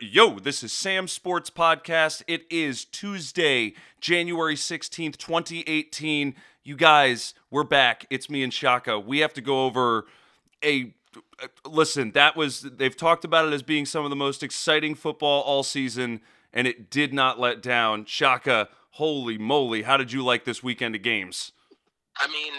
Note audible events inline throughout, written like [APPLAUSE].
Yo, this is Sam Sports Podcast. It is Tuesday, January 16th, 2018. You guys, we're back. It's me and Shaka. We have to go over a listen, that was they've talked about it as being some of the most exciting football all season and it did not let down. Shaka, holy moly, how did you like this weekend of games? I mean,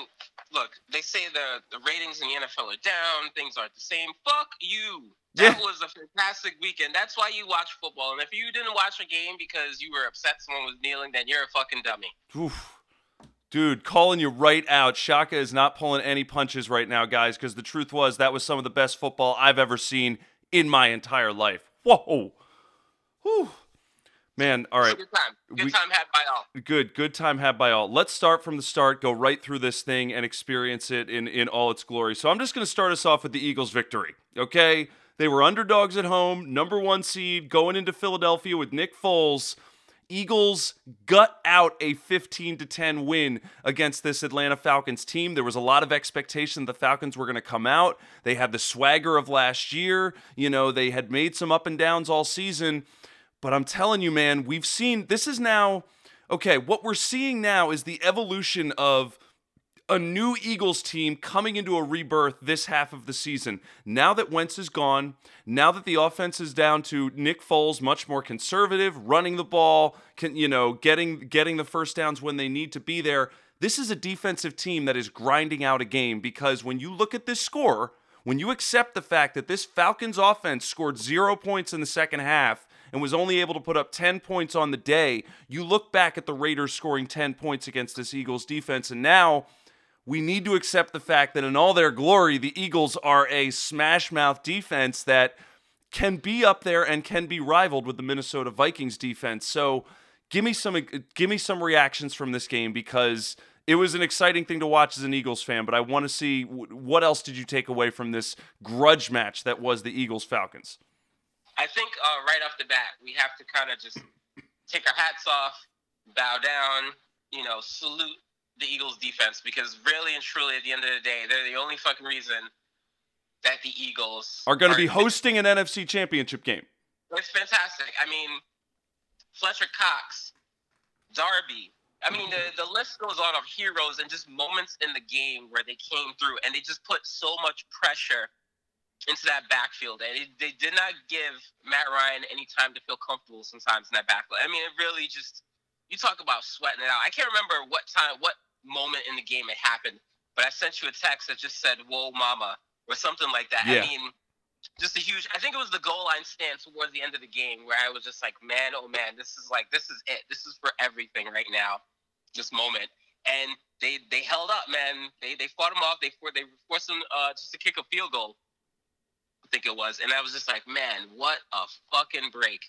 look, they say the, the ratings in the NFL are down, things aren't the same. Fuck you. That yeah. was a fantastic weekend. That's why you watch football. And if you didn't watch a game because you were upset someone was kneeling, then you're a fucking dummy. Oof. Dude, calling you right out. Shaka is not pulling any punches right now, guys, because the truth was that was some of the best football I've ever seen in my entire life. Whoa. Whew. Man, all right. Good time. Good we, time had by all. Good, good time had by all. Let's start from the start, go right through this thing and experience it in, in all its glory. So I'm just going to start us off with the Eagles' victory, okay? They were underdogs at home, number one seed, going into Philadelphia with Nick Foles. Eagles gut out a 15 to 10 win against this Atlanta Falcons team. There was a lot of expectation the Falcons were going to come out. They had the swagger of last year. You know, they had made some up and downs all season but I'm telling you, man, we've seen this is now okay. What we're seeing now is the evolution of a new Eagles team coming into a rebirth this half of the season. Now that Wentz is gone, now that the offense is down to Nick Foles, much more conservative, running the ball, can, you know, getting getting the first downs when they need to be there. This is a defensive team that is grinding out a game because when you look at this score, when you accept the fact that this Falcons offense scored 0 points in the second half and was only able to put up 10 points on the day. You look back at the Raiders scoring 10 points against this Eagles defense, and now we need to accept the fact that in all their glory, the Eagles are a smash mouth defense that can be up there and can be rivaled with the Minnesota Vikings defense. So give me some give me some reactions from this game because it was an exciting thing to watch as an Eagles fan, but I want to see what else did you take away from this grudge match that was the Eagles Falcons? I think uh, right off the bat, we have to kind of just take our hats off, bow down, you know, salute the Eagles defense because really and truly, at the end of the day, they're the only fucking reason that the Eagles are going to be hosting an NFC Championship game. It's fantastic. I mean, Fletcher Cox, Darby. I mean, the, the list goes on of heroes and just moments in the game where they came through and they just put so much pressure into that backfield. And it, they did not give Matt Ryan any time to feel comfortable sometimes in that backfield. I mean, it really just, you talk about sweating it out. I can't remember what time, what moment in the game it happened, but I sent you a text that just said, Whoa, mama, or something like that. Yeah. I mean, just a huge, I think it was the goal line stand towards the end of the game where I was just like, man, oh man, this is like, this is it. This is for everything right now, this moment. And they they held up, man. They they fought them off. They they forced them uh, just to kick a field goal think it was, and I was just like, man, what a fucking break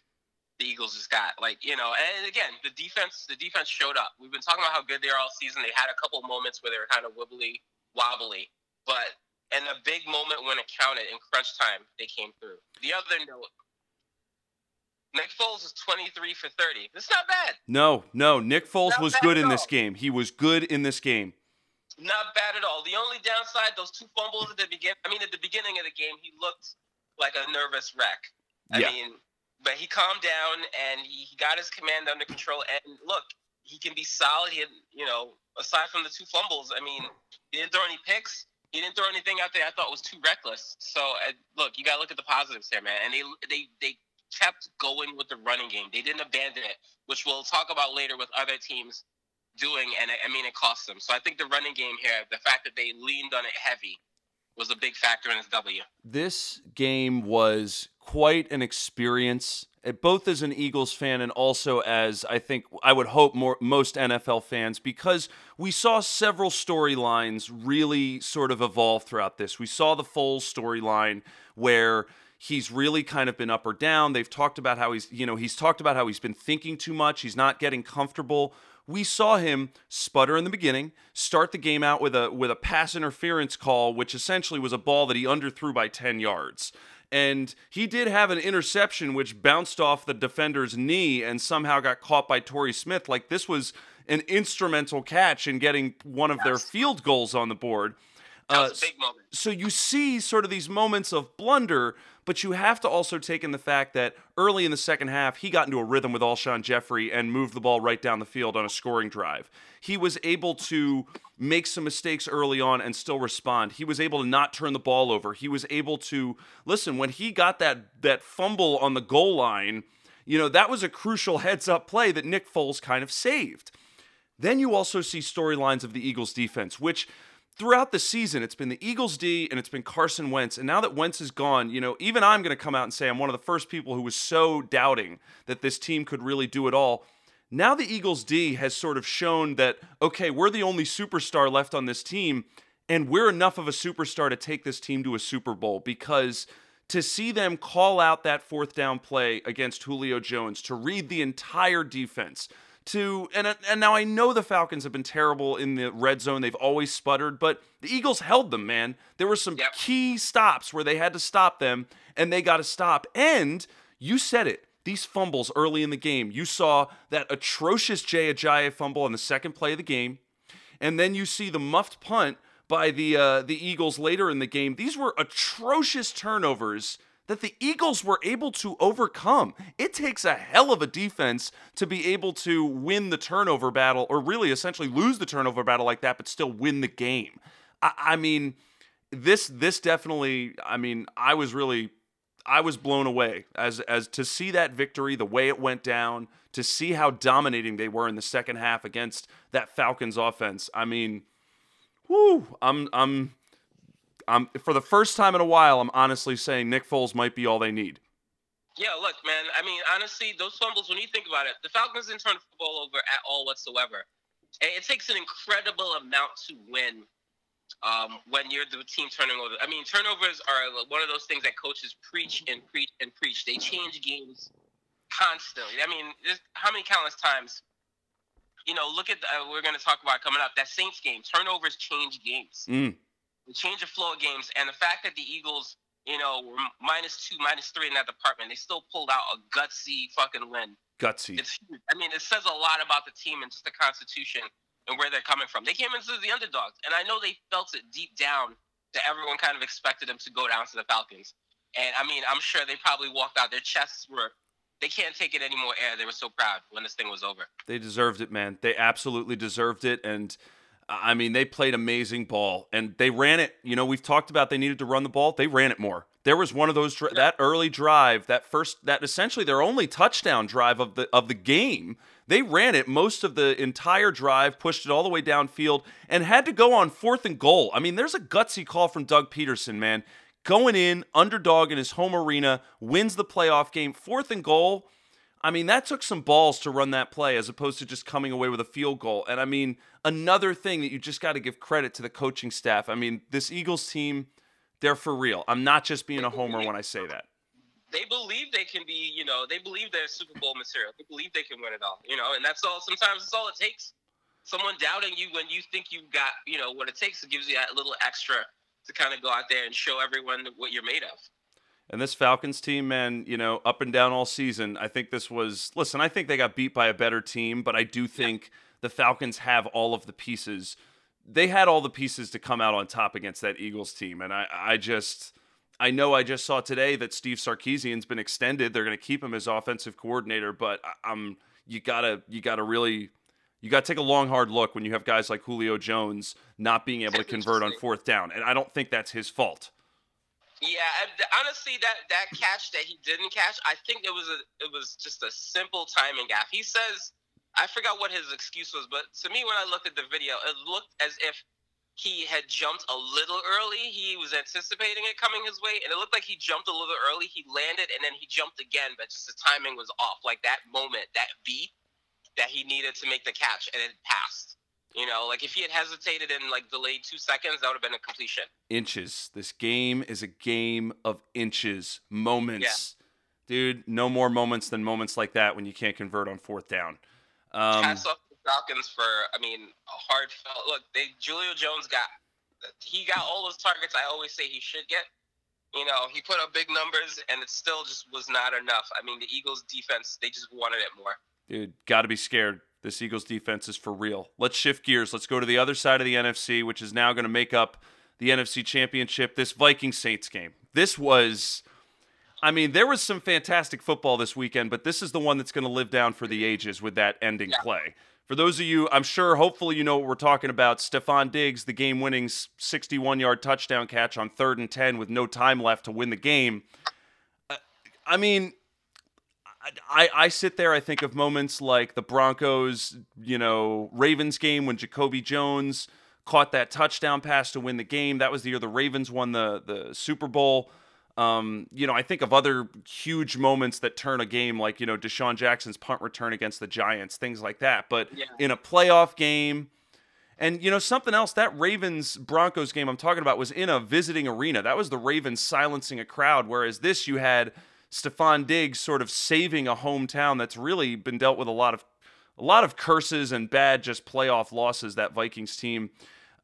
the Eagles just got. Like, you know, and again, the defense, the defense showed up. We've been talking about how good they are all season. They had a couple moments where they were kind of wibbly wobbly, but in a big moment when it counted in crunch time, they came through. The other note. Nick Foles is 23 for 30. It's not bad. No, no. Nick Foles was good in this game. He was good in this game. Not bad at all. The only downside, those two fumbles at the beginning. I mean, at the beginning of the game, he looked like a nervous wreck. I yeah. mean, but he calmed down and he, he got his command under control. And look, he can be solid. He had, you know, aside from the two fumbles, I mean, he didn't throw any picks. He didn't throw anything out there I thought was too reckless. So uh, look, you got to look at the positives here, man. And they they they kept going with the running game. They didn't abandon it, which we'll talk about later with other teams doing, and I mean, it cost them. So I think the running game here, the fact that they leaned on it heavy, was a big factor in this W. This game was quite an experience, eh, both as an Eagles fan and also as I think I would hope more most NFL fans, because we saw several storylines really sort of evolve throughout this. We saw the Foles storyline where he's really kind of been up or down. They've talked about how he's, you know, he's talked about how he's been thinking too much. He's not getting comfortable we saw him sputter in the beginning, start the game out with a with a pass interference call, which essentially was a ball that he underthrew by 10 yards. And he did have an interception which bounced off the defender's knee and somehow got caught by Torrey Smith. Like this was an instrumental catch in getting one of their field goals on the board. Uh, a big moment. so you see sort of these moments of blunder, but you have to also take in the fact that early in the second half, he got into a rhythm with Alshon Jeffery and moved the ball right down the field on a scoring drive. He was able to make some mistakes early on and still respond. He was able to not turn the ball over. He was able to listen when he got that that fumble on the goal line. You know that was a crucial heads up play that Nick Foles kind of saved. Then you also see storylines of the Eagles defense, which throughout the season it's been the Eagles D and it's been Carson Wentz. And now that Wentz is gone, you know, even I'm going to come out and say I'm one of the first people who was so doubting that this team could really do it all. Now the Eagles D has sort of shown that okay, we're the only superstar left on this team and we're enough of a superstar to take this team to a Super Bowl because to see them call out that fourth down play against Julio Jones, to read the entire defense, to and and now I know the Falcons have been terrible in the red zone. They've always sputtered, but the Eagles held them, man. There were some Yep. key stops where they had to stop them and they got to stop. And you said it. These fumbles early in the game. You saw that atrocious Jay Ajayi fumble on the second play of the game and then you see the muffed punt by the uh, the Eagles later in the game. These were atrocious turnovers that the Eagles were able to overcome. It takes a hell of a defense to be able to win the turnover battle, or really essentially lose the turnover battle like that, but still win the game. I, I mean, this this definitely. I mean, I was really I was blown away as as to see that victory, the way it went down, to see how dominating they were in the second half against that Falcons offense. I mean, whoo, I'm I'm I'm for the first time in a while, I'm honestly saying Nick Foles might be all they need. Yeah, look, man. I mean, honestly, those fumbles. When you think about it, the Falcons didn't turn the football over at all whatsoever. And it takes an incredible amount to win um, when you're the team turning over. I mean, turnovers are one of those things that coaches preach and preach and preach. They change games constantly. I mean, how many countless times? You know, look at uh, we're going to talk about coming up that Saints game. Turnovers change games. Mm, They change of flow of games, and the fact that the Eagles, you know, were minus two, minus three in that department, they still pulled out a gutsy fucking win. gutsy. It's huge. I mean, it says a lot about the team and just the constitution and where they're coming from. They came into the underdogs, and I know they felt it deep down that everyone kind of expected them to go down to the Falcons. And I mean, I'm sure they probably walked out. Their chests were, they can't take it any more air. They were so proud when this thing was over. They deserved it, man. They absolutely deserved it. And I mean, they played amazing ball and they ran it. You know, we've talked about they needed to run the ball. They ran it more. There was one of those dri- that early drive, that first, that essentially their only touchdown drive of the of the game. They ran it most of the entire drive, pushed it all the way downfield, and had to go on fourth and goal. I mean, there's a gutsy call from Doug Pederson, man. Going in, underdog in his home arena, wins the playoff game, fourth and goal. I mean, that took some balls to run that play as opposed to just coming away with a field goal. And I mean, another thing that you just got to give credit to the coaching staff. I mean, this Eagles team, they're for real. I'm not just being a homer when I say that. they believe they can be, you know, they believe they're Super Bowl material. They believe they can win it all, you know, and that's all. Sometimes it's all it takes. Someone doubting you when you think you've got, you know, what it takes. It gives you that little extra to kind of go out there and show everyone what you're made of. And this Falcons team, man, you know, up and down all season, I think this was, listen, I think they got beat by a better team, but I do think the Falcons have all of the pieces. They had all the pieces to come out on top against that Eagles team. And I, I just, I know I just saw today that Steve Sarkisian's been extended. They're going to keep him as offensive coordinator, but I- I'm, you gotta, you gotta really, you gotta take a long, hard look when you have guys like Julio Jones not being able to convert on fourth down. And I don't think that's his fault. Yeah, honestly, that that catch that he didn't catch, I think it was a it was just a simple timing gap. He says, I forgot what his excuse was, but to me, when I looked at the video, it looked as if he had jumped a little early. He was anticipating it coming his way, and it looked like he jumped a little early. He landed, and then he jumped again, but just the timing was off. Like that moment, that beat that he needed to make the catch, and it passed. You know, like if he had hesitated and like delayed two seconds, that would have been a completion. inches. This game is a game of inches, moments. Dude, no more moments than moments like that when you can't convert on fourth down. Um, hats off the Falcons for, I mean, a hard felt. Look, they Julio Jones got, he got all those targets I always say he should get. You know, he put up big numbers, and it still just was not enough. I mean, the Eagles' defense, they just wanted it more. dude, got to be scared. This Eagles defense is for real. Let's shift gears. Let's go to the other side of the NFC, which is now going to make up the NFC Championship. This Viking Saints game. This was. I mean, there was some fantastic football this weekend, but this is the one that's going to live down for the ages with that ending Yeah. play. For those of you, I'm sure, hopefully, you know what we're talking about. Stefon Diggs, the game winning 61 yard touchdown catch on third and 10 with no time left to win the game. Uh, I mean, I, I sit there, I think of moments like the Broncos, you know, Ravens game when Jacoby Jones caught that touchdown pass to win the game. That was the year the Ravens won the, the Super Bowl. Um, you know, I think of other huge moments that turn a game, like, you know, DeSean Jackson's punt return against the Giants, things like that. But Yeah. in a playoff game, and you know something else, that Ravens Broncos game I'm talking about was in a visiting arena. That was the Ravens silencing a crowd, whereas this you had Stefon Diggs sort of saving a hometown that's really been dealt with a lot of a lot of curses and bad just playoff losses. That Vikings team.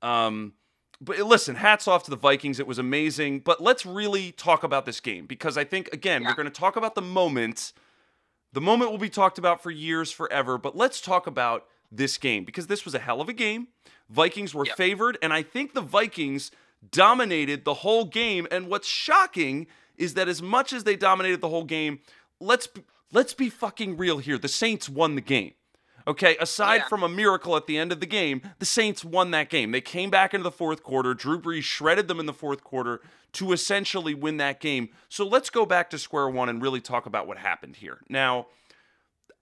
Um, but listen, hats off to the Vikings. It was amazing. But let's really talk about this game because I think again we're going to talk about the moment. The moment will be talked about for years, forever. But let's talk about this game because this was a hell of a game. Vikings were Yep. favored, and I think the Vikings dominated the whole game. And what's shocking is that as much as they dominated the whole game, let's be, let's be fucking real here. The Saints won the game. Okay, aside Yeah. from a miracle at the end of the game, the Saints won that game. They came back into the fourth quarter. Drew Brees shredded them in the fourth quarter to essentially win that game. So let's go back to square one and really talk about what happened here. Now,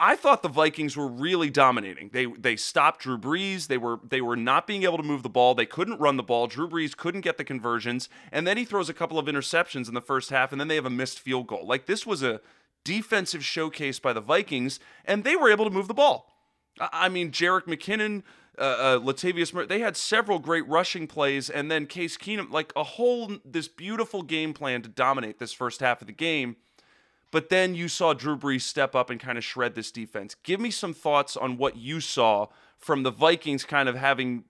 I thought the Vikings were really dominating. They they stopped Drew Brees. They were they were not being able to move the ball. They couldn't run the ball. Drew Brees couldn't get the conversions, and then he throws a couple of interceptions in the first half, and then they have a missed field goal. Like this was a defensive showcase by the Vikings, and they were able to move the ball. I mean, Jerick McKinnon, uh, uh, Latavius Murray, they had several great rushing plays, and then Case Keenum, like a whole this beautiful game plan to dominate this first half of the game. But then you saw Drew Brees step up and kind of shred this defense. Give me some thoughts on what you saw from the Vikings kind of having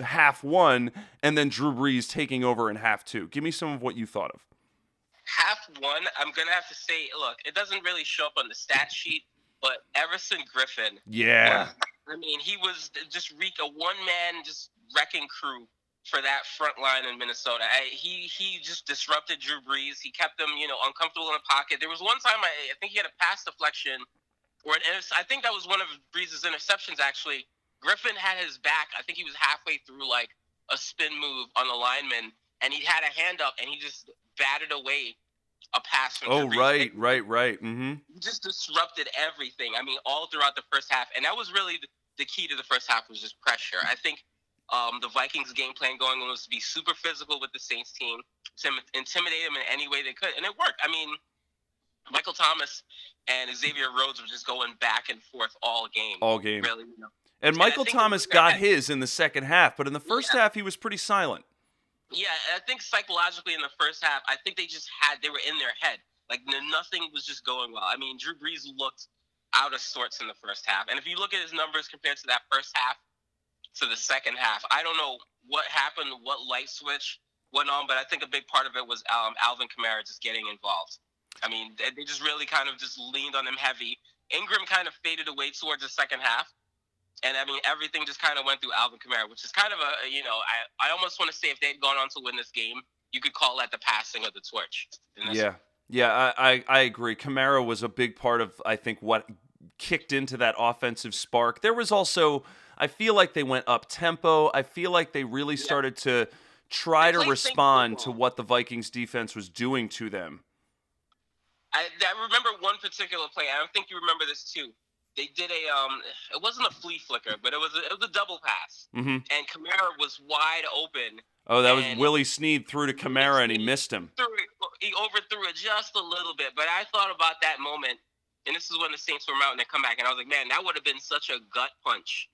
half one and then Drew Brees taking over in half two. Give me some of what you thought of. half one, I'm gonna have to say, look, it doesn't really show up on the stat sheet, but Everson Griffen, Yeah. I mean, he was just wreak a one man just wrecking crew for that front line in Minnesota. I, he he just disrupted Drew Brees. He kept them, you know, uncomfortable in the pocket. There was one time I, I think he had a pass deflection, or an I think that was one of Brees' interceptions actually. Griffen had his back. I think he was halfway through like a spin move on the lineman, and he had a hand up, and he just batted away a pass from Oh, Drew Brees. right, right, right. Mm-hmm. He just disrupted everything. I mean, all throughout the first half, and that was really the, the key to the first half was just pressure. I think um, the Vikings' game plan going was to be super physical with the Saints team, to intimidate them in any way they could, and it worked. I mean, Michael Thomas and Xavier Rhodes were just going back and forth all game. All game. Really, you know. And And Michael Thomas got his in the second half, but in the first Yeah. half he was pretty silent. Yeah, I think psychologically in the first half, I think they just had they were in their head. Like nothing was just going well. I mean, Drew Brees looked out of sorts in the first half, and if you look at his numbers compared to that first half to the second half, I don't know what happened, what light switch went on, but I think a big part of it was um, Alvin Kamara just getting involved. I mean, they, just really kind of just leaned on him heavy. Ingram kind of faded away towards the second half. And I mean, everything just kind of went through Alvin Kamara, which is kind of a, you know, I, I almost want to say if they'd gone on to win this game, you could call that the passing of the torch. Yeah. Yeah, I, I, I agree. Kamara was a big part of, I think, what kicked into that offensive spark. There was also, I feel like they went up tempo. I feel like they really Yeah. started to try to respond to what the Vikings defense was doing to them. I, I remember one particular play. I don't think you remember this too. They did a, um, it wasn't a flea flicker, but it was a, it was a double pass, mm-hmm. and Kamara was wide open. Oh, that was Willie Snead threw to Kamara and he missed him. Threw he overthrew it just a little bit, but I thought about that moment, and this is when the Saints were out and they come back, and I was like, man, that would have been such a gut punch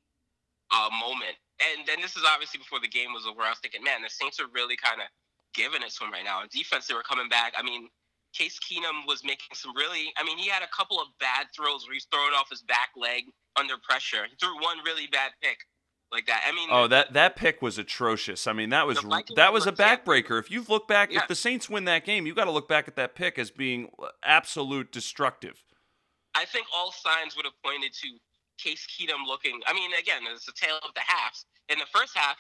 uh, moment. And then this is obviously before the game was over. I was thinking, man, the Saints are really kind of giving it to him right now. And defense, they were coming back. I mean, Case Keenum was making some really. I mean, he had a couple of bad throws where he's throwing off his back leg under pressure. He threw one really bad pick like that. I mean, Oh, that that pick was atrocious. I mean, that was that was a backbreaker. If you've look back, Yeah. if the Saints win that game, you got to look back at that pick as being absolute destructive. I think all signs would have pointed to Case Keenum looking. I mean, again, it's a tale of the halves. In the first half,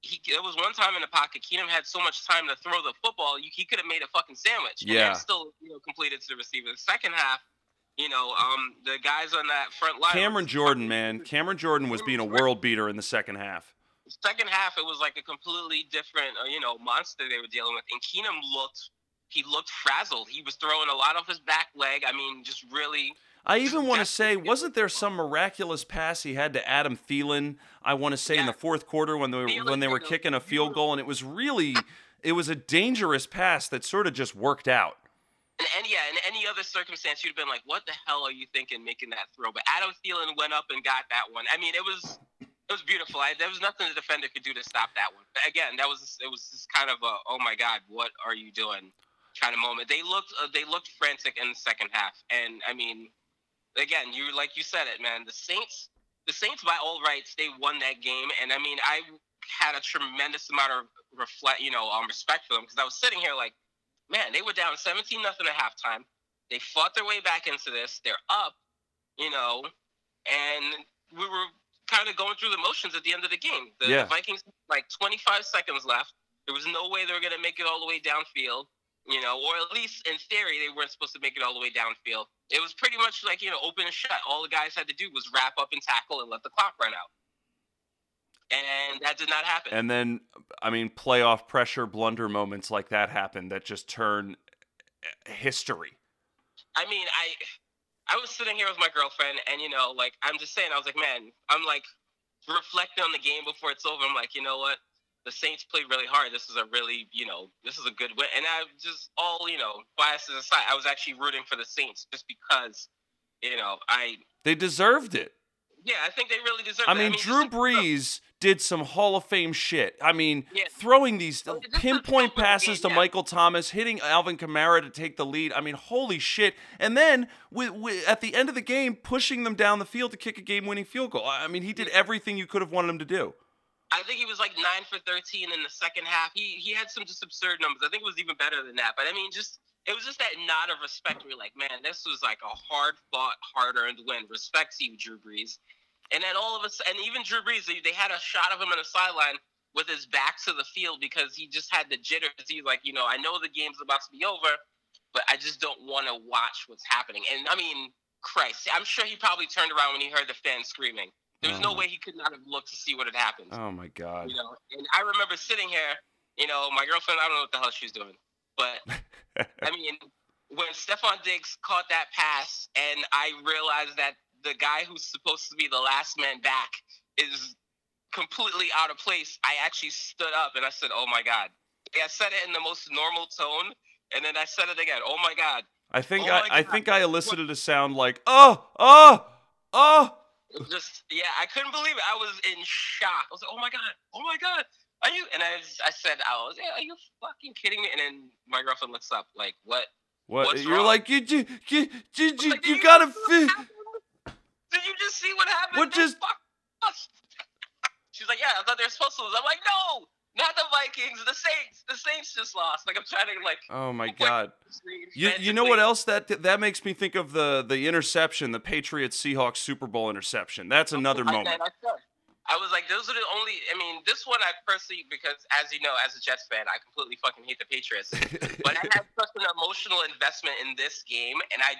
he there was one time in the pocket, Keenum had so much time to throw the football, you, he could have made a fucking sandwich. Yeah. still you know completed to the receiver. The second half, you know, um, the guys on that front line. Cameron Jordan, man. Cameron Jordan was being a world beater in the second half. second half it was like a completely different uh, you know monster they were dealing with and Keenum looked he looked frazzled he was throwing a lot off his back leg I mean just really I even want to say, wasn't there some miraculous pass he had to Adam Thielen? I want to say in the fourth quarter when they were, Thielen when they were kicking a field goal, and it was really, it was a dangerous pass that sort of just worked out. and, and yeah in any other circumstance you'd have been like what the hell are you thinking making that throw? But Adam Thielen went up and got that one. I mean it was it was beautiful. I, there was nothing the defender could do to stop that one. But again that was it was just kind of a oh my god what are you doing? kind of moment. They looked uh, they looked frantic in the second half. And I mean again, you like you said it, man. The Saints, the Saints by all rights, they won that game, and I mean, I had a tremendous amount of reflect, you know, um, respect for them because I was sitting here like, man, they were down seventeen nothing at halftime. They fought their way back into this. They're up, you know, and we were kind of going through the motions at the end of the game. The, Yeah. the Vikings like 25 seconds left. There was no way they were going to make it all the way downfield you know, or at least in theory, they weren't supposed to make it all the way downfield. It was pretty much like, you know, open and shut. All the guys had to do was wrap up and tackle and let the clock run out. And that did not happen. And then, I mean, playoff pressure blunder moments like that happen that just turn eh, history. I mean, I I was sitting here with my girlfriend, and, you know, like, I'm just saying, I was like, man, I'm like reflecting on the game before it's over. I'm like, you know what? The Saints played really hard. This is a really, you know, this is a good win. And I just all, you know, biases aside, I was actually rooting for the Saints just because, you know, I They deserved it. Yeah, I think they really deserve. I it. mean, Drew Brees did some Hall of Fame shit. I mean, Yeah. throwing these Well, pinpoint passes to yeah. Michael Thomas, hitting Alvin Kamara to take the lead. I mean, holy shit! And then with, with, at the end of the game, pushing them down the field to kick a game-winning field goal. I mean, he did everything you could have wanted him to do. I think he was like nine for thirteen in the second half. He he had some just absurd numbers. I think it was even better than that. But I mean, just it was just that nod of respect. Where you're like, man, this was like a hard fought, hard earned win. Respect to you, Drew Brees. And then all of us, and even Drew Brees, they, they had a shot of him on the sideline with his back to the field because he just had the jitters. He's like, you know, I know the game's about to be over, but I just don't want to watch what's happening. And I mean, Christ, I'm sure he probably turned around when he heard the fans screaming. There was Oh no um, way he could not have looked to see what had happened. Oh my god. You know, and I remember sitting here, you know, my girlfriend, I don't know what the hell she's doing, but [LAUGHS] I mean, when Stefon Diggs caught that pass, and I realized that the guy who's supposed to be the last man back is completely out of place, I actually stood up and I said, "Oh my god!" I said it in the most normal tone, and then I said it again. Oh my god! I think Oh I, I think I elicited a sound like oh oh oh. It was just yeah, I couldn't believe it. I was in shock. I was like, "Oh my god! Oh my god!" Are you? And I, I said, "I was, yeah, are you fucking kidding me?" And then my girlfriend looks up, like, "What?" What What's you're wrong? like you you you you, you, Like, you did gotta fit. Did you just see what happened? What They just- She's like, yeah, I thought they were supposed to lose. I'm like, no, not the Vikings, the Saints. The Saints just lost. Like I'm trying to like. Oh my god. You, you know what else that that makes me think of the the interception, the Patriots Seahawks Super Bowl interception. That's oh, another I, moment. I, I, I was like, those are the only. I mean, this one I personally, because as you know, as a Jets fan, I completely fucking hate the Patriots. [LAUGHS] but I had such an emotional investment in this game, and I,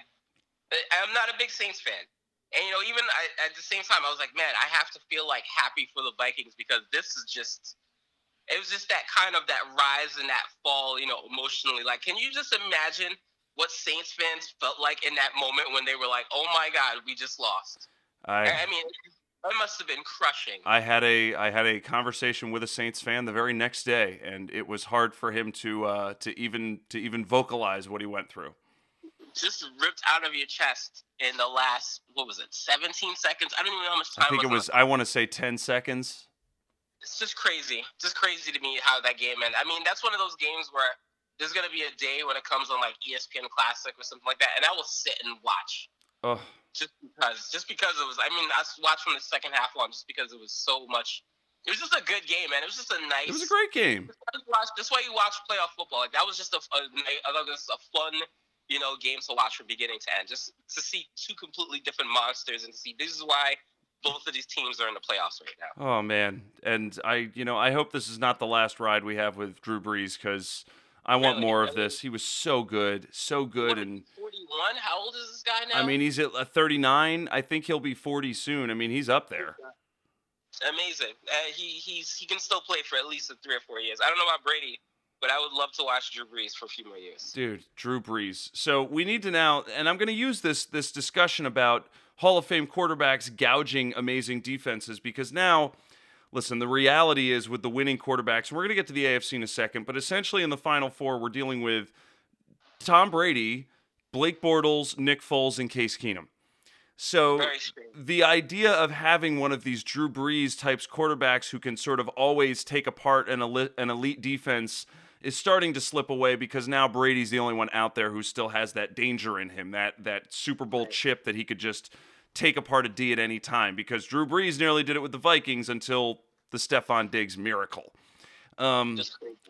I'm not a big Saints fan. And you know, even I, at the same time, I was like, man, I have to feel like happy for the Vikings because this is just. It was just that kind of that rise and that fall, you know, emotionally. Like, can you just imagine what Saints fans felt like in that moment when they were like, "Oh my God, we just lost." I I mean, that must have been crushing. I had a I had a conversation with a Saints fan the very next day, and it was hard for him to uh, to even to even vocalize what he went through. just ripped out of your chest in the last what was it 17 seconds i don't even know how much time I think it on was I want to say ten seconds. It's just crazy just crazy to me how that game ended i mean that's one of those games where there's going to be a day when it comes on like espn classic or something like that and i will sit and watch Oh, just because just because it was i mean i watched from the second half on just because it was so much it was just a good game man it was just a nice it was a great game. That's why- you watch playoff football. Like that was just a, a, night- I thought it was a fun, you know, game to watch from beginning to end. Just to see two completely different monsters and see this is why both of these teams are in the playoffs right now. Oh man, and I, you know, I hope this is not the last ride we have with Drew Brees because I want Really? more of this. He was so good, so good, What, and 41. How old is this guy now? I mean, he's at uh, 39. I think he'll be 40 soon. I mean, he's up there. amazing. Uh, he he's he can still play for at least three or four years. I don't know about Brady, but I would love to watch Drew Brees for a few more years. Dude, Drew Brees. So we need to now, and I'm going to use this this discussion about Hall of Fame quarterbacks gouging amazing defenses because now, listen, the reality is with the winning quarterbacks, and we're going to get to the AFC in a second, but essentially in the Final Four, we're dealing with Tom Brady, Blake Bortles, Nick Foles, and Case Keenum. So the idea of having one of these Drew Brees types quarterbacks who can sort of always take apart an elite, an elite defense is starting to slip away because now Brady's the only one out there who still has that danger in him, that that Super Bowl chip that he could just take apart a D at any time. Because Drew Brees nearly did it with the Vikings until the Stefon Diggs miracle. Um,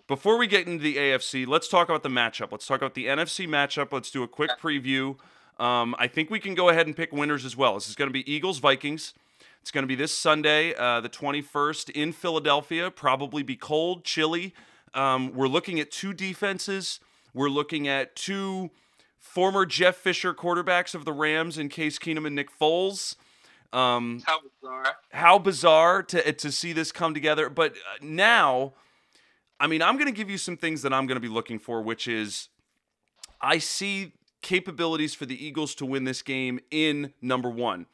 before we get into the AFC, let's talk about the matchup. Let's talk about the NFC matchup. Let's do a quick preview. Um, I think we can go ahead and pick winners as well. This is going to be Eagles Vikings. It's going to be this Sunday, uh, the 21st, in Philadelphia. Probably be cold, chilly. Um, we're looking at two defenses. We're looking at two former Jeff Fisher quarterbacks of the Rams in Case Keenum and Nick Foles. Um, How bizarre. how bizarre to to see this come together. But uh, now, I mean, I'm going to give you some things that I'm going to be looking for, which is I see capabilities for the Eagles to win this game in number one.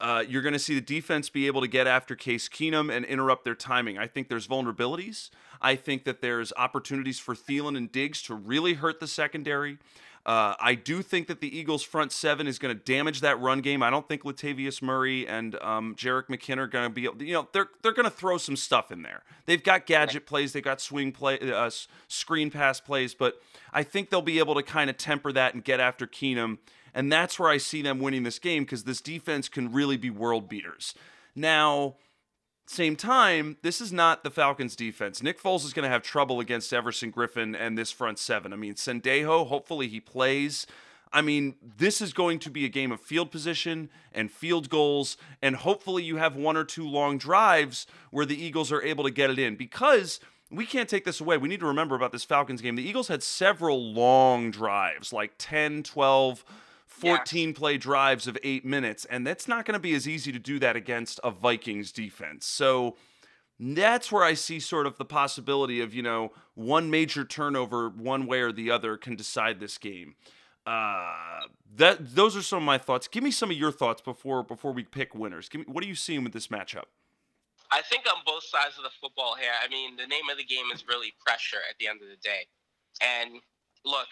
Uh, you're going to see the defense be able to get after Case Keenum and interrupt their timing. I think there's vulnerabilities. I think that there's opportunities for Thielen and Diggs to really hurt the secondary. Uh, I do think that the Eagles' front seven is going to damage that run game. I don't think Latavius Murray and um, Jerick McKinnon are going to be, able- you know, they're they're going to throw some stuff in there. They've got gadget plays, they've got swing play, uh, screen pass plays, but I think they'll be able to kind of temper that and get after Keenum, and that's where I see them winning this game because this defense can really be world beaters. Now, same time, this is not the Falcons defense. Nick Foles is going to have trouble against Everson Griffen and this front seven. I mean, Sendejo, hopefully he plays. I mean, this is going to be a game of field position and field goals, and hopefully you have one or two long drives where the Eagles are able to get it in because we can't take this away. We need to remember about this Falcons game. The Eagles had several long drives, like 10, 12, 14 play drives of eight minutes, and that's not going to be as easy to do that against a Vikings defense. So that's where I see sort of the possibility of, you know, one major turnover one way or the other can decide this game. Uh, that those are some of my thoughts. Give me some of your thoughts before before we pick winners. Give me what are you seeing with this matchup? I think on both sides of the football here, I mean, the name of the game is really pressure at the end of the day. And look,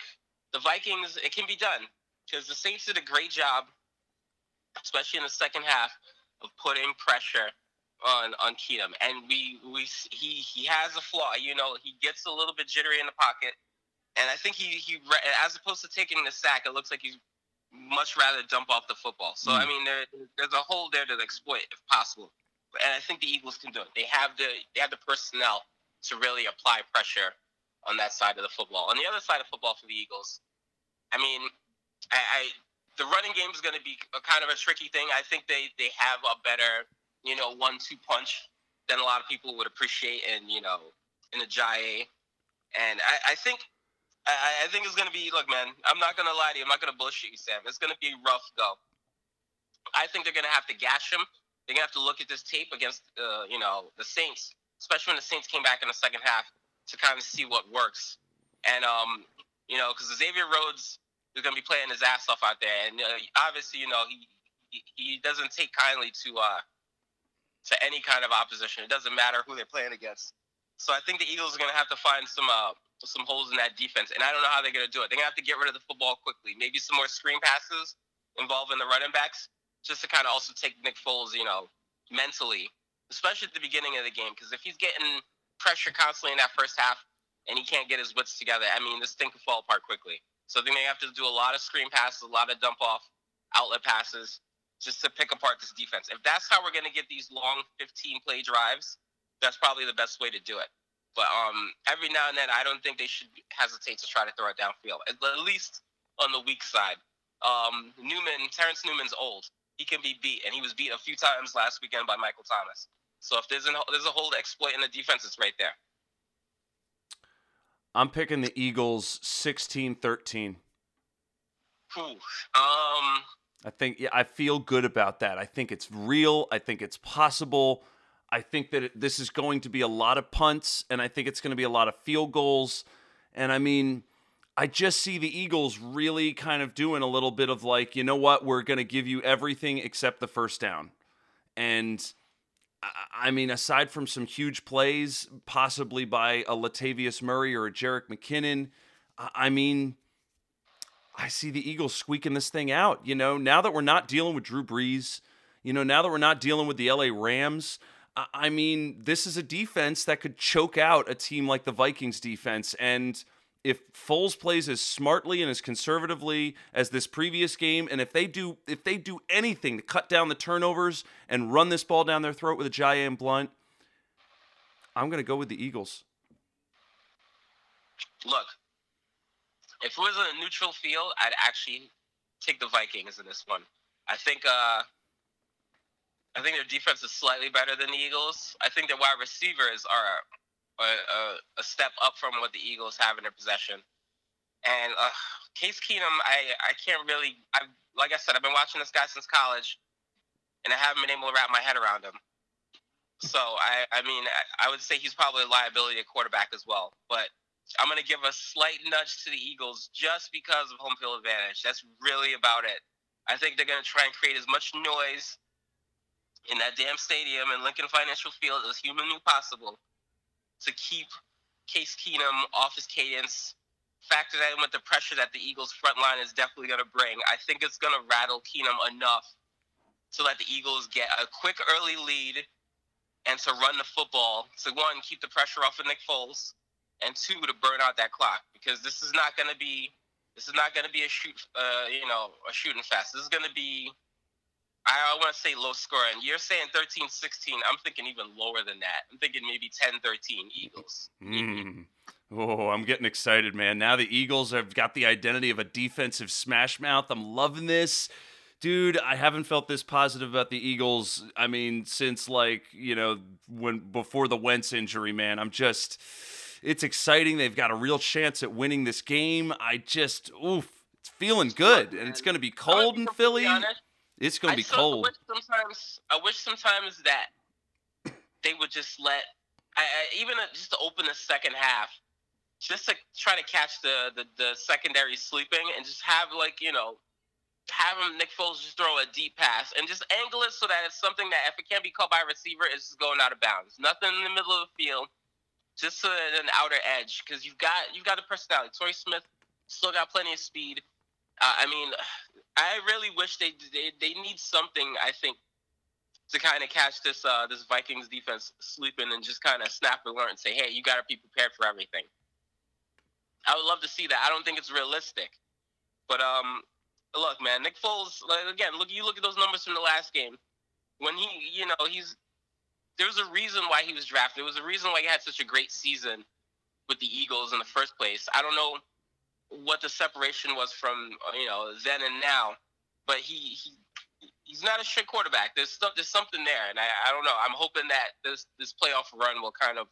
the Vikings, it can be done because the Saints did a great job, especially in the second half, of putting pressure on on Keenum. And we we he he has a flaw. You know, he gets a little bit jittery in the pocket, and I think he he as opposed to taking the sack, it looks like he's much rather dump off the football. So I Mm. mean, there, there's a hole there to exploit if possible and I think the Eagles can do it. They have the they have the personnel to really apply pressure on that side of the football. On the other side of football for the Eagles, I mean, I, I the running game is going to be a kind of a tricky thing. I think they they have a better you know one-two punch than a lot of people would appreciate, and you know in the Jai, and I, I think. I, I think it's gonna be. Look, man. I'm not gonna lie to you. I'm not gonna bullshit you, Sam. It's gonna be rough go. I think they're gonna have to gash him they're gonna have to look at this tape against uh, you know the Saints, especially when the Saints came back in the second half to kind of see what works. And um, you know, because Xavier Rhodes is gonna be playing his ass off out there, and uh, obviously, you know, he, he he doesn't take kindly to uh to any kind of opposition. It doesn't matter who they're playing against. So I think the Eagles are gonna have to find some uh some holes in that defense, and I don't know how they're gonna do it. They're gonna have to get rid of the football quickly. Maybe some more screen passes involving the running backs just to kind of also take Nick Foles, you know, mentally, especially at the beginning of the game. Because if he's getting pressure constantly in that first half and he can't get his wits together, I mean, this thing could fall apart quickly. So I think they have to do a lot of screen passes, a lot of dump off outlet passes just to pick apart this defense. If that's how we're going to get these long 15 play drives, that's probably the best way to do it. But um, every now and then, I don't think they should hesitate to try to throw it downfield, at at least on the weak side. Um, Newman, Terrence Newman's old. he can be beat, and he was beat a few times last weekend by Michael Thomas. So if there's an there's a hole to exploit in the defense, it's right there. I'm picking the Eagles 16-13. Whew. Um, I think yeah, I feel good about that. I think it's real. I think it's possible. I think that it, this is going to be a lot of punts, and I think it's going to be a lot of field goals. And I mean, I just see the Eagles really kind of doing a little bit of like, you know what, we're going to give you everything except the first down. And I mean, aside from some huge plays, possibly by a Latavius Murray or a Jerick McKinnon, I mean, I see the Eagles squeaking this thing out. You know, now that we're not dealing with Drew Brees, you know, now that we're not dealing with the LA Rams, I mean, this is a defense that could choke out a team like the Vikings defense. And if Foles plays as smartly and as conservatively as this previous game, and if they do if they do anything to cut down the turnovers and run this ball down their throat with a Jian Blunt, I'm gonna go with the Eagles. Look, if it was a neutral field, I'd actually take the Vikings in this one. I think uh I think their defense is slightly better than the Eagles. I think their wide receivers are a, a, a step up from what the Eagles have in their possession. And uh, Case Keenum, I, I can't really. I like I said, I've been watching this guy since college, and I haven't been able to wrap my head around him. So I, I mean, I, I would say he's probably a liability at quarterback as well. But I'm going to give a slight nudge to the Eagles just because of home field advantage. That's really about it. I think they're going to try and create as much noise in that damn stadium in Lincoln Financial Field as humanly possible to keep Case Keenum off his cadence. Factor that in with the pressure that the Eagles' front line is definitely going to bring. I think it's going to rattle Keenum enough to let the Eagles get a quick early lead and to run the football to one keep the pressure off of Nick Foles and two to burn out that clock because this is not going to be this is not going to be a shoot uh, you know a shooting fest. This is going to be I want to say low scoring. You're saying 13 16. I'm thinking even lower than that. I'm thinking maybe 10 13 Eagles. Mm. Oh, I'm getting excited, man. Now the Eagles have got the identity of a defensive smash mouth. I'm loving this. Dude, I haven't felt this positive about the Eagles. I mean, since like, you know, when before the Wentz injury, man. I'm just it's exciting. They've got a real chance at winning this game. I just oof, it's feeling good. And it's gonna be cold in Philly. Honest, it's gonna be I cold. Wish sometimes I wish sometimes that they would just let I, I, even just to open the second half, just to try to catch the, the the secondary sleeping and just have like you know have him Nick Foles just throw a deep pass and just angle it so that it's something that if it can't be caught by a receiver, it's just going out of bounds. Nothing in the middle of the field, just an outer edge because you've got you've got the personality. Torrey Smith still got plenty of speed. Uh, I mean, I really wish they they, they need something. I think to kind of catch this uh, this Vikings defense sleeping and just kind of snap and learn and say, hey, you got to be prepared for everything. I would love to see that. I don't think it's realistic, but um, look, man, Nick Foles. Like, again, look, you look at those numbers from the last game. When he, you know, he's there was a reason why he was drafted. There was a reason why he had such a great season with the Eagles in the first place. I don't know what the separation was from you know then and now, but he he he's not a shit quarterback. There's stuff there's something there, and I I don't know. I'm hoping that this this playoff run will kind of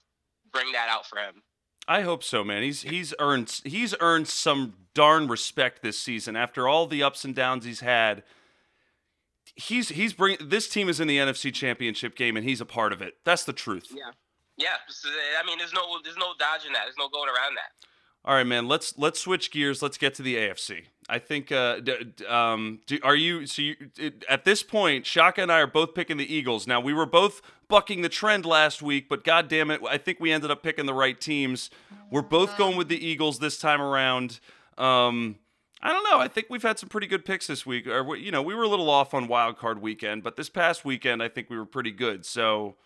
bring that out for him. I hope so, man. He's he's earned he's earned some darn respect this season after all the ups and downs he's had. He's he's bring this team is in the NFC Championship game and he's a part of it. That's the truth. Yeah, yeah. I mean, there's no there's no dodging that. There's no going around that. All right, man. Let's let's switch gears. Let's get to the AFC. I think. Uh, d- um, do, are you so? You, it, at this point, Shaka and I are both picking the Eagles. Now we were both bucking the trend last week, but god damn it, I think we ended up picking the right teams. We're both going with the Eagles this time around. Um, I don't know. I think we've had some pretty good picks this week. Or you know, we were a little off on Wild Card Weekend, but this past weekend I think we were pretty good. So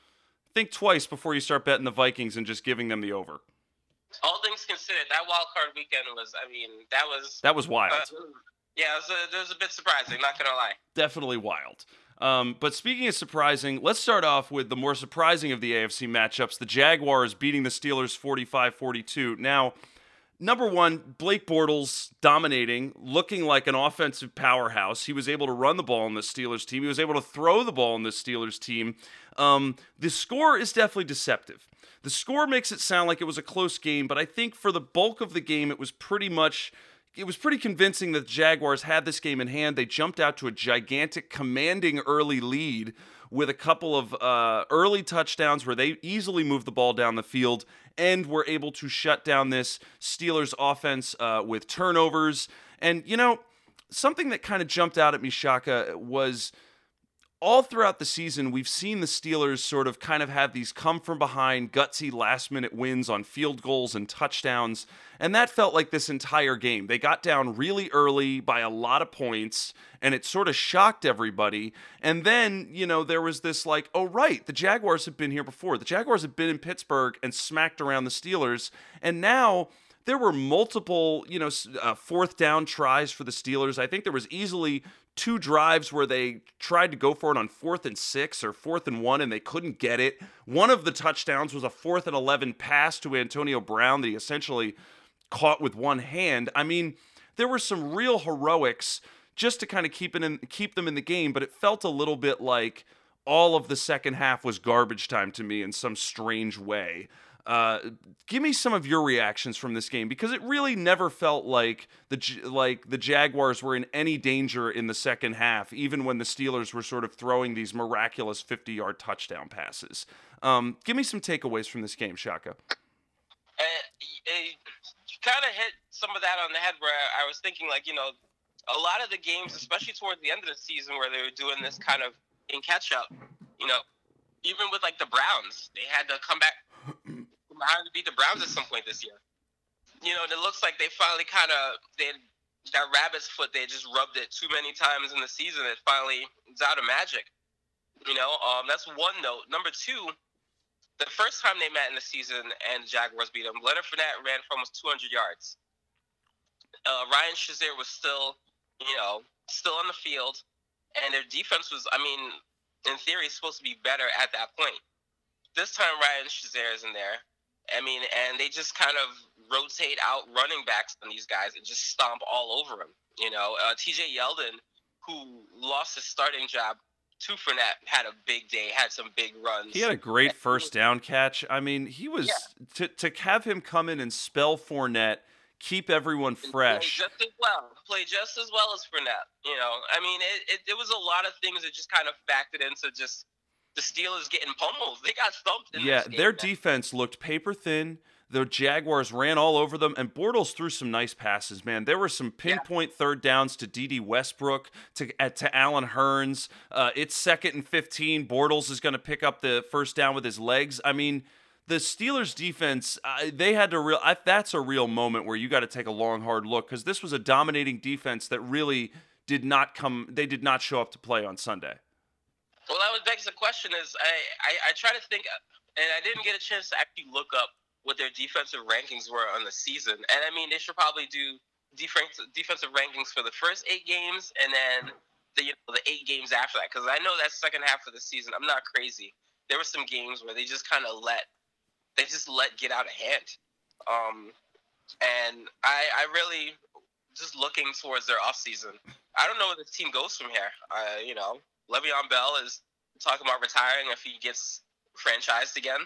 think twice before you start betting the Vikings and just giving them the over all things considered, that wild card weekend was, I mean, that was that was wild. Uh, yeah, it was, a, it was a bit surprising. Not gonna lie. Definitely wild. Um, but speaking of surprising, let's start off with the more surprising of the AFC matchups: the Jaguars beating the Steelers 45-42. Now, number one, Blake Bortles dominating, looking like an offensive powerhouse. He was able to run the ball in the Steelers team. He was able to throw the ball in the Steelers team. Um, the score is definitely deceptive. The score makes it sound like it was a close game, but I think for the bulk of the game, it was pretty much. It was pretty convincing that the Jaguars had this game in hand. They jumped out to a gigantic, commanding early lead with a couple of uh, early touchdowns where they easily moved the ball down the field and were able to shut down this Steelers offense uh, with turnovers. And, you know, something that kind of jumped out at me, Shaka, was all throughout the season, we've seen the Steelers sort of kind of have these come from behind, gutsy last minute wins on field goals and touchdowns. And that felt like this entire game. They got down really early by a lot of points, and it sort of shocked everybody. And then, you know, there was this like, oh, right, the Jaguars have been here before. The Jaguars have been in Pittsburgh and smacked around the Steelers. And now there were multiple, you know, uh, fourth down tries for the Steelers. I think there was easily two drives where they tried to go for it on fourth and six or fourth and one and they couldn't get it. One of the touchdowns was a fourth and 11 pass to Antonio Brown that he essentially caught with one hand. I mean, there were some real heroics just to kind of keep it in, keep them in the game, but it felt a little bit like all of the second half was garbage time to me in some strange way. Uh, give me some of your reactions from this game because it really never felt like the like the Jaguars were in any danger in the second half, even when the Steelers were sort of throwing these miraculous 50-yard touchdown passes. Um, give me some takeaways from this game, Shaka. Uh, you kind of hit some of that on the head where I was thinking, like, you know, a lot of the games, especially towards the end of the season, where they were doing this kind of in catch up, you know, even with like the Browns, they had to come back behind to beat the Browns at some point this year. You know, it looks like they finally kind of they that rabbit's foot. They just rubbed it too many times in the season. It finally is out of magic. You know, um, that's one note. Number two, the first time they met in the season and the Jaguars beat them, Leonard Fournette ran for almost 200 yards. Uh, Ryan Shazier was still, you know, still on the field, and their defense was, I mean, in theory, supposed to be better at that point. This time, Ryan Shazier is in there. I mean, and they just kind of rotate out running backs on these guys and just stomp all over them. You know, uh, T.J. Yeldon, who lost his starting job to Fournette, had a big day, had some big runs. He had a great first down catch. I mean, he was yeah. to to have him come in and spell Fournette, keep everyone fresh. Play just as well, play just as well as Fournette. You know, I mean, it, it, it was a lot of things that just kind of factored into just the Steelers getting pummeled. They got thumped. yeah, their defense looked paper thin. The Jaguars ran all over them, and Bortles threw some nice passes. Man, there were some pinpoint yeah. third downs to Dede Westbrook, to uh, to Allen Hurns. Uh, it's second and fifteen. Bortles is going to pick up the first down with his legs. I mean, the Steelers defense, uh, they had to real. I, that's a real moment where you got to take a long, hard look because this was a dominating defense that really did not come. They did not show up to play on Sunday. Well, that was begs the question: is I, I I try to think, and I didn't get a chance to actually look up what their defensive rankings were on the season. And I mean, they should probably do defense defensive rankings for the first eight games, and then the you know, the eight games after that. Because I know that second half of the season, I'm not crazy. There were some games where they just kind of let they just let get out of hand. Um, and I I really just looking towards their off season. I don't know where this team goes from here. Uh, you know, Le'Veon Bell is talking about retiring if he gets franchised again,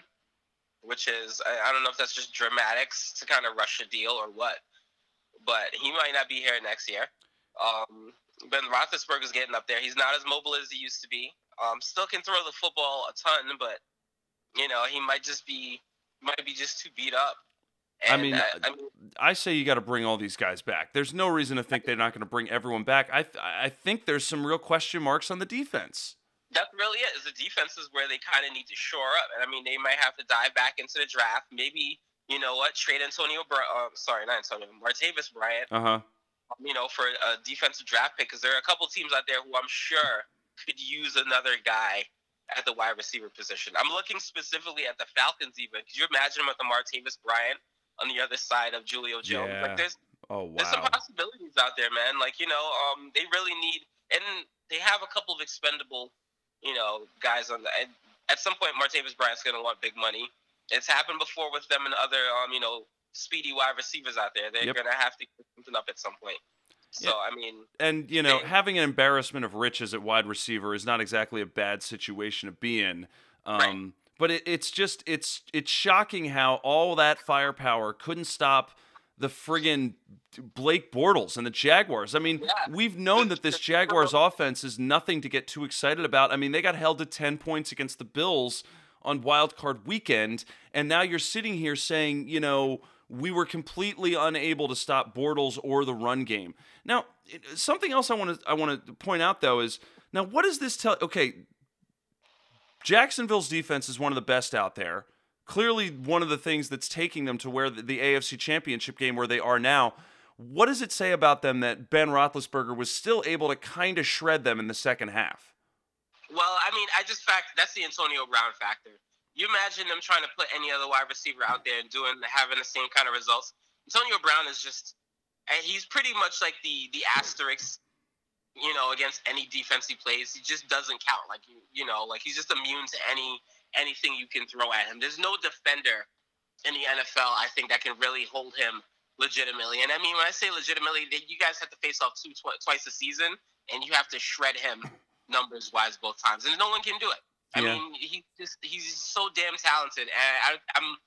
which is I, don't know if that's just dramatics to kind of rush a deal or what, but he might not be here next year. Um, ben is getting up there. He's not as mobile as he used to be. Um, still can throw the football a ton, but you know he might just be might be just too beat up. And, I, mean, uh, I mean, I say you got to bring all these guys back. There's no reason to think they're not going to bring everyone back. I th- I think there's some real question marks on the defense. That's really it. Is the defense is where they kind of need to shore up, and I mean, they might have to dive back into the draft. Maybe you know what, trade Antonio. Br- uh, sorry, not Antonio. Martavis Bryant. Uh huh. You know, for a defensive draft pick, because there are a couple teams out there who I'm sure could use another guy at the wide receiver position. I'm looking specifically at the Falcons. Even could you imagine with the Martavis Bryant? On the other side of Julio Jones. Yeah. Like there's oh wow. there's some possibilities out there, man. Like you know, um, they really need, and they have a couple of expendable, you know, guys on the. And at some point, Martavis Bryant's gonna want big money. It's happened before with them and other, um, you know, speedy wide receivers out there. They're Yep. gonna have to get something up at some point. So Yeah. I mean, And you know, Yeah. having an embarrassment of riches at wide receiver is not exactly a bad situation to be in. Um, But it, it's just it's it's shocking how all that firepower couldn't stop the friggin' Blake Bortles and the Jaguars. I mean, Yeah. we've known that this Jaguars [LAUGHS] offense is nothing to get too excited about. I mean, they got held to ten points against the Bills on Wild Card Weekend, and now you're sitting here saying, you know, we were completely unable to stop Bortles or the run game. Now, something else I want to I want to point out though is now what does this tell? Okay, Jacksonville's defense is one of the best out there. Clearly, one of the things that's taking them to where the, AFC Championship game where they are now. What does it say about them that Ben Roethlisberger was still able to kind of shred them in the second half? well, I mean, I just fact that's the Antonio Brown factor. You imagine them trying to put any other wide receiver out there and doing having the same kind of results. Antonio Brown is just, and he's pretty much like the the asterisk, you know, against any defense he plays. He just doesn't count. Like you, you know, like he's just immune to any anything you can throw at him. There's no defender in the NFL I think that can really hold him legitimately. And I mean, when I say legitimately, you guys have to face off two tw- twice a season, and you have to shred him numbers wise both times, and no one can do it. I Yeah. mean, he just he's so damn talented, and I, I'm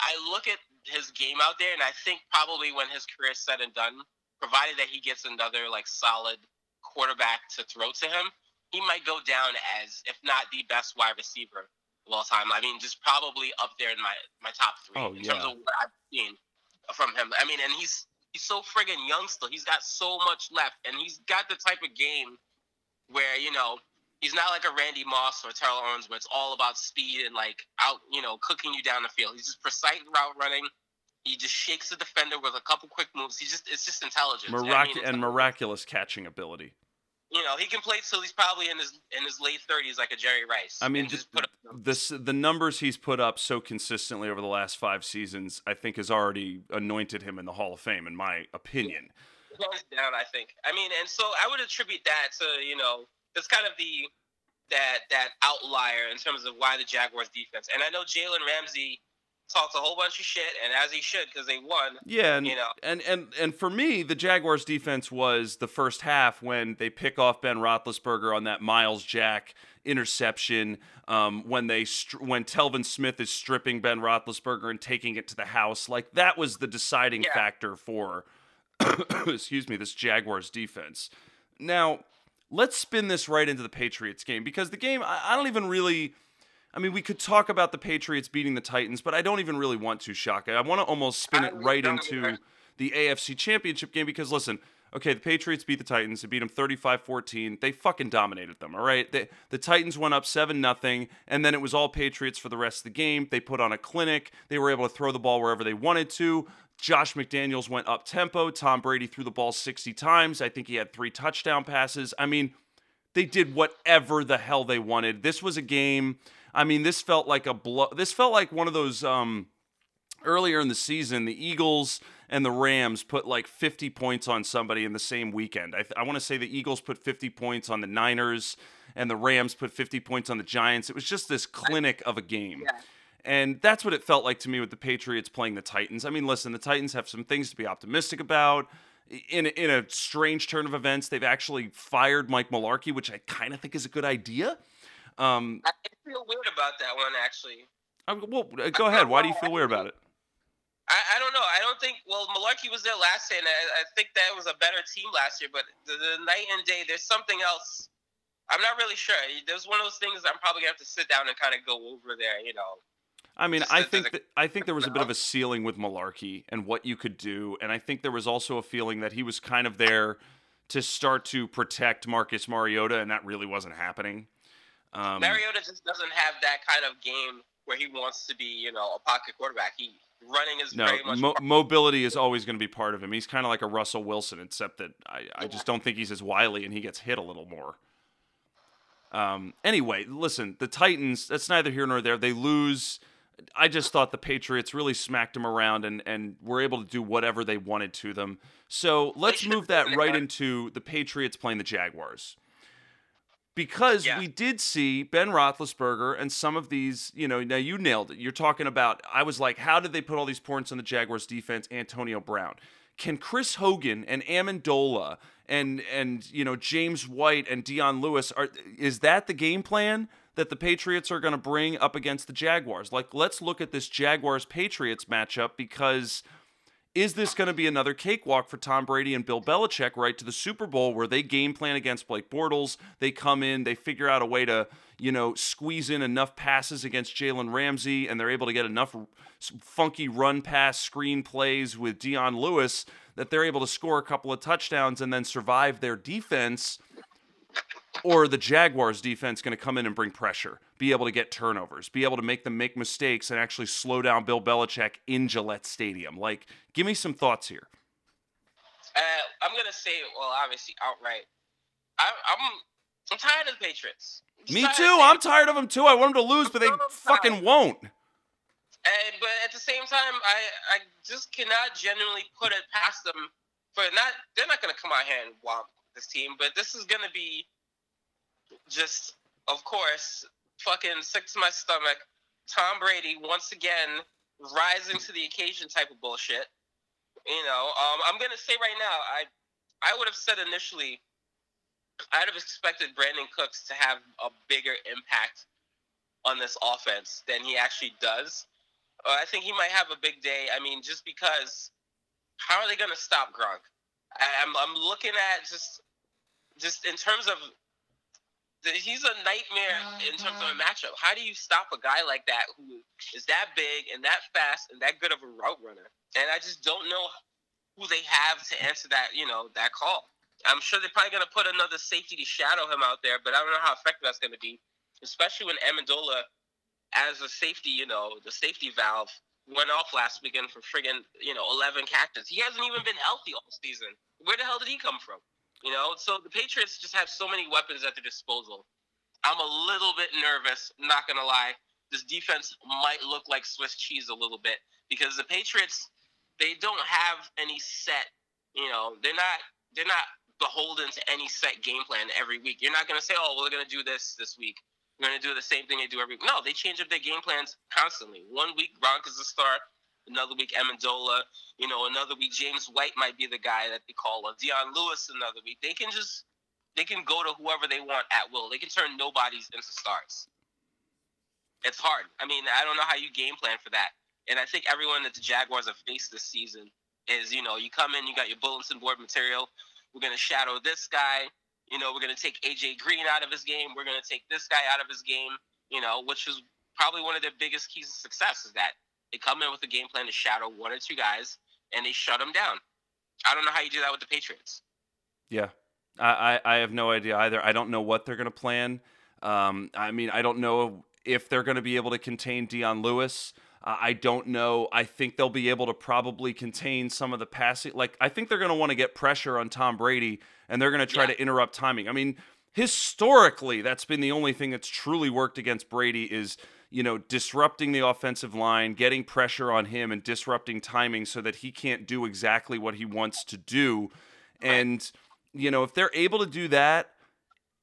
I look at his game out there, and I think probably when his career is said and done, provided that he gets another like solid quarterback to throw to him, he might go down as if not the best wide receiver of all time. I mean, just probably up there in my my top three Oh, in terms of what I've seen from him. I mean, and he's he's so friggin' young still. He's got so much left, and he's got the type of game where you know he's not like a Randy Moss or Terrell Owens, where it's all about speed and like out, you know, cooking you down the field. He's just precise route running. He just shakes the defender with a couple quick moves. He just it's just intelligence. I mean, and like- miraculous catching ability. you know, he can play till he's probably in his in his late thirties, like a Jerry Rice. I mean, just put up. this the numbers he's put up so consistently over the last five seasons, I think, has already anointed him in the Hall of Fame, in my opinion. hands down. I think. I mean, and so I would attribute that to you know it's kind of the that that outlier in terms of why the Jaguars defense. And I know Jalen Ramsey talked a whole bunch of shit, and as he should because they won. Yeah, and, You know. and and and for me, the Jaguars' defense was the first half when they pick off Ben Roethlisberger on that Myles Jack interception. Um, when they str- when Telvin Smith is stripping Ben Roethlisberger and taking it to the house, like that was the deciding Yeah. factor for, [COUGHS] excuse me, this Jaguars defense. Now, let's spin this right into the Patriots game because the game I, I don't even really. I mean, we could talk about the Patriots beating the Titans, but I don't even really want to, Shaka. I want to almost spin it right into the AFC Championship game because listen, okay, the Patriots beat the Titans. They beat them 35-14. They fucking dominated them, all right? They, the Titans went up 7 nothing, and then it was all Patriots for the rest of the game. They put on a clinic. They were able to throw the ball wherever they wanted to. Josh McDaniels went up tempo. Tom Brady threw the ball 60 times. I think he had 3 touchdown passes. I mean, they did whatever the hell they wanted. This was a game. I mean, this felt like a blow. This felt like one of those um, earlier in the season. The Eagles and the Rams put like 50 points on somebody in the same weekend. I, th- I want to say the Eagles put 50 points on the Niners, and the Rams put 50 points on the Giants. It was just this clinic of a game. Yeah. And that's what it felt like to me with the Patriots playing the Titans. I mean, listen, the Titans have some things to be optimistic about. In a, in a strange turn of events, they've actually fired Mike Mularkey, which I kind of think is a good idea. Um, I feel weird about that one actually. I- well, uh, go ahead. Why do you feel weird about it? I, I don't know. I don't think. Well, Mularkey was there last year, and I, I think that was a better team last year. But the, the night and day, there's something else. I'm not really sure. There's one of those things I'm probably gonna have to sit down and kind of go over there. You know. I mean, Just I think that I think there was a bit of a [LAUGHS] ceiling with Mularkey and what you could do, and I think there was also a feeling that he was kind of there to start to protect Marcus Mariota, and that really wasn't happening. Um, Mariota just doesn't have that kind of game where he wants to be, you know, a pocket quarterback. He running is no, very much. mo- mobility is always going to be part of him. He's kind of like a Russell Wilson, except that I, I just don't think he's as wily and he gets hit a little more. Um, anyway, listen, the Titans, that's neither here nor there. They lose. I just thought the Patriots really smacked them around and, and were able to do whatever they wanted to them. So let's move that right into the Patriots playing the Jaguars. Because Yeah. we did see Ben Roethlisberger and some of these, you know, now you nailed it. You're talking about, I was like, how did they put all these points on the Jaguars defense? Antonio Brown. Can Chris Hogan and Amendola and and you know James White and Dion Lewis are is that the game plan that the Patriots are going to bring up against the Jaguars? Like, let's look at this Jaguars Patriots matchup because is this going to be another cakewalk for Tom Brady and Bill Belichick right to the Super Bowl where they game plan against Blake Bortles? They come in, they figure out a way to, you know, squeeze in enough passes against Jalen Ramsey, and they're able to get enough funky run pass screen plays with Dion Lewis that they're able to score a couple of touchdowns and then survive their defense. Or the Jaguars defense going to come in and bring pressure, be able to get turnovers, be able to make them make mistakes and actually slow down Bill Belichick in Gillette Stadium. Like, give me some thoughts here. Uh, I'm gonna say, well, obviously outright. I, I'm I'm tired of the Patriots. I'm Me too. I'm tired of them too. I want them to lose, but they fucking won't. And but at the same time, I I just cannot genuinely put it past them for not. They're not gonna come out here and womp this team, but this is gonna be just, of course, fucking sick to my stomach. Tom Brady once again rising to the occasion type of bullshit. You know, um, I'm gonna say right now, I I would have said initially, I'd have expected Brandin Cooks to have a bigger impact on this offense than he actually does. Uh, I think he might have a big day. I mean, just because, how are they to stop Gronk? I, I'm I'm looking at just just in terms of he's a nightmare in terms of a mm-hmm. matchup. How do you stop a guy like that who is that big and that fast and that good of a route runner? And I just don't know who they have to answer that you know that call. I'm sure they're probably going to put another safety to shadow him out there, but I don't know how effective that's going to be, especially when Amendola as a safety, you know, the safety valve went off last weekend for friggin', you know, 11 catches. He hasn't even been healthy all season. Where the hell did he come from? You know, so the Patriots just have so many weapons at their disposal. I'm a little bit nervous, not to lie. This defense might look like Swiss cheese a little bit because the Patriots, they don't have any set, you know, they're not, they're not beholden to any set game plan every week. You're not to say, oh, we're to do this this week. We're to do the same thing they do every week. No, they change up their game plans constantly. One week, Gronk is the star. Another week, Amendola. You know, another week, James White might be the guy that they call. Or Dion Lewis another week. They can just, they can go to whoever they want at will. They can turn nobodies into stars. It's hard. I mean, I don't know how you game plan for that. And I think everyone that the Jaguars have faced this season is, you know, you come in, you got your bulletin board material. We're to shadow this guy. You know, we're to take AJ Green out of his game. We're to take this guy out of his game. You know, which is probably one of their biggest keys to success is that they come in with a game plan to shadow one or two guys and they shut them down. I don't know how you do that with the Patriots. Yeah, I, I, I have no idea either. I don't know what they're going to plan. Um, I mean, I don't know if they're going to be able to contain Dion Lewis. Uh, I don't know. I think they'll be able to probably contain some of the passing. Like, I think they're going to want to get pressure on Tom Brady and they're going to try Yeah. to interrupt timing. I mean, historically, that's been the only thing that's truly worked against Brady is, you know, disrupting the offensive line, getting pressure on him, and disrupting timing so that he can't do exactly what he wants to do. And, you know, if they're able to do that,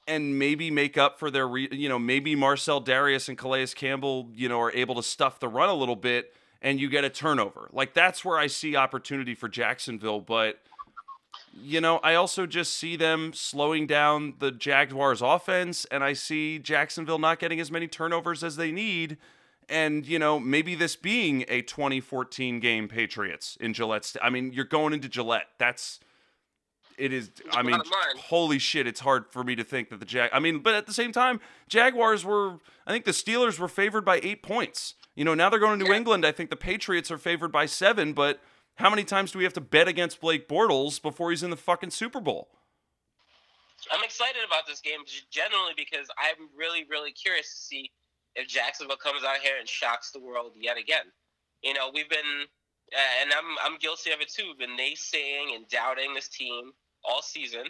and maybe make up for their, re- you know, maybe Marcell Dareus and Calais Campbell, you know, are able to stuff the run a little bit and you get a turnover. Like that's where I see opportunity for Jacksonville. But, you know, I also just see them slowing down the Jaguars offense and I see Jacksonville not getting as many turnovers as they need. And, you know, maybe this being a 2014 game Patriots in Gillette. I mean, you're going into Gillette. That's it is I mean holy shit it's hard for me to think that the Jag I mean but at the same time Jaguars were I think the Steelers were favored by 8 points. You know, now they're going to New Yeah. England. I think the Patriots are favored by 7, but how many times do we have to bet against Blake Bortles before he's in the fucking Super Bowl? I'm excited about this game generally because I'm really, really curious to see if Jacksonville comes out here and shocks the world yet again. You know, we've been, uh, and I'm I'm guilty of it too. Been naysaying and doubting this team all season,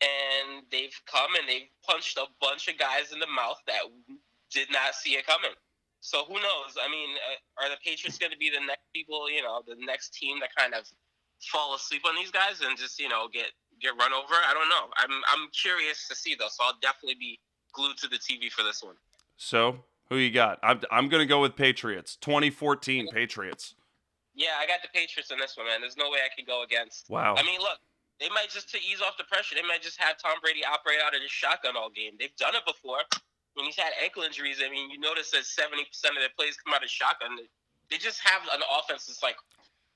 and they've come and they've punched a bunch of guys in the mouth that did not see it coming. So who knows? I mean, uh, are the Patriots going to be the next people? You know, the next team that kind of fall asleep on these guys and just you know get get run over. I don't know. I'm I'm curious to see though, so I'll definitely be glued to the TV for this one. So, who you got? I'm I'm gonna go with Patriots. 2014 Patriots. Yeah, I got the Patriots in this one, man. There's no way I can go against. Wow. I mean, look, they might just to ease off the pressure, they might just have Tom Brady operate out of his shotgun all game. They've done it before. When he's had ankle injuries, I mean, you notice that 70% of their plays come out of shotgun. They just have an offense that's like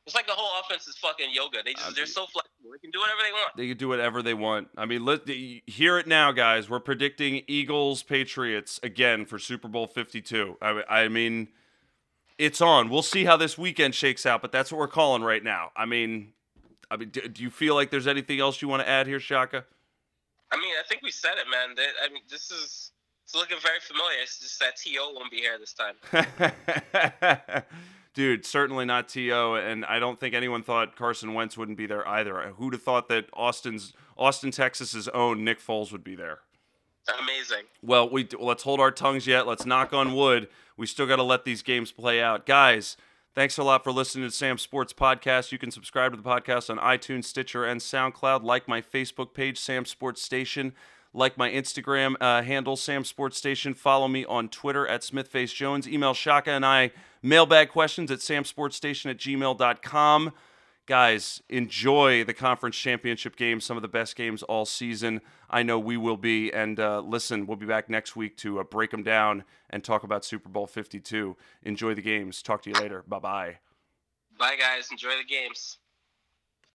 it's like the whole offense is fucking yoga. They just they're so flexible. They can do whatever they want. They can do whatever they want. I mean, let hear it now, guys. We're predicting Eagles Patriots again for Super Bowl 52. I, I mean, it's on. We'll see how this weekend shakes out, but that's what we're calling right now. I mean, I mean, do, do you feel like there's anything else you want to add here, Shaka? I mean, I think we said it, man. That, I mean, this is looking very familiar. It's just that To won't be here this time. [LAUGHS] dude, certainly not To, and I don't think anyone thought Carson Wentz wouldn't be there either. Who'd have thought that Austin's Austin, Texas's own Nick Foles would be there? Amazing. Well, we let's hold our tongues yet. Let's knock on wood. We still got to let these games play out, guys. Thanks a lot for listening to Sam Sports Podcast. You can subscribe to the podcast on iTunes, Stitcher, and SoundCloud. Like my Facebook page, Sam Sports Station. Like my Instagram uh, handle, Sam Sports Station. Follow me on Twitter at SmithFaceJones. Email Shaka and I mailbag questions at samsportstation at gmail.com. Guys, enjoy the conference championship games, some of the best games all season. I know we will be. And uh, listen, we'll be back next week to uh, break them down and talk about Super Bowl 52. Enjoy the games. Talk to you later. Bye bye. Bye, guys. Enjoy the games.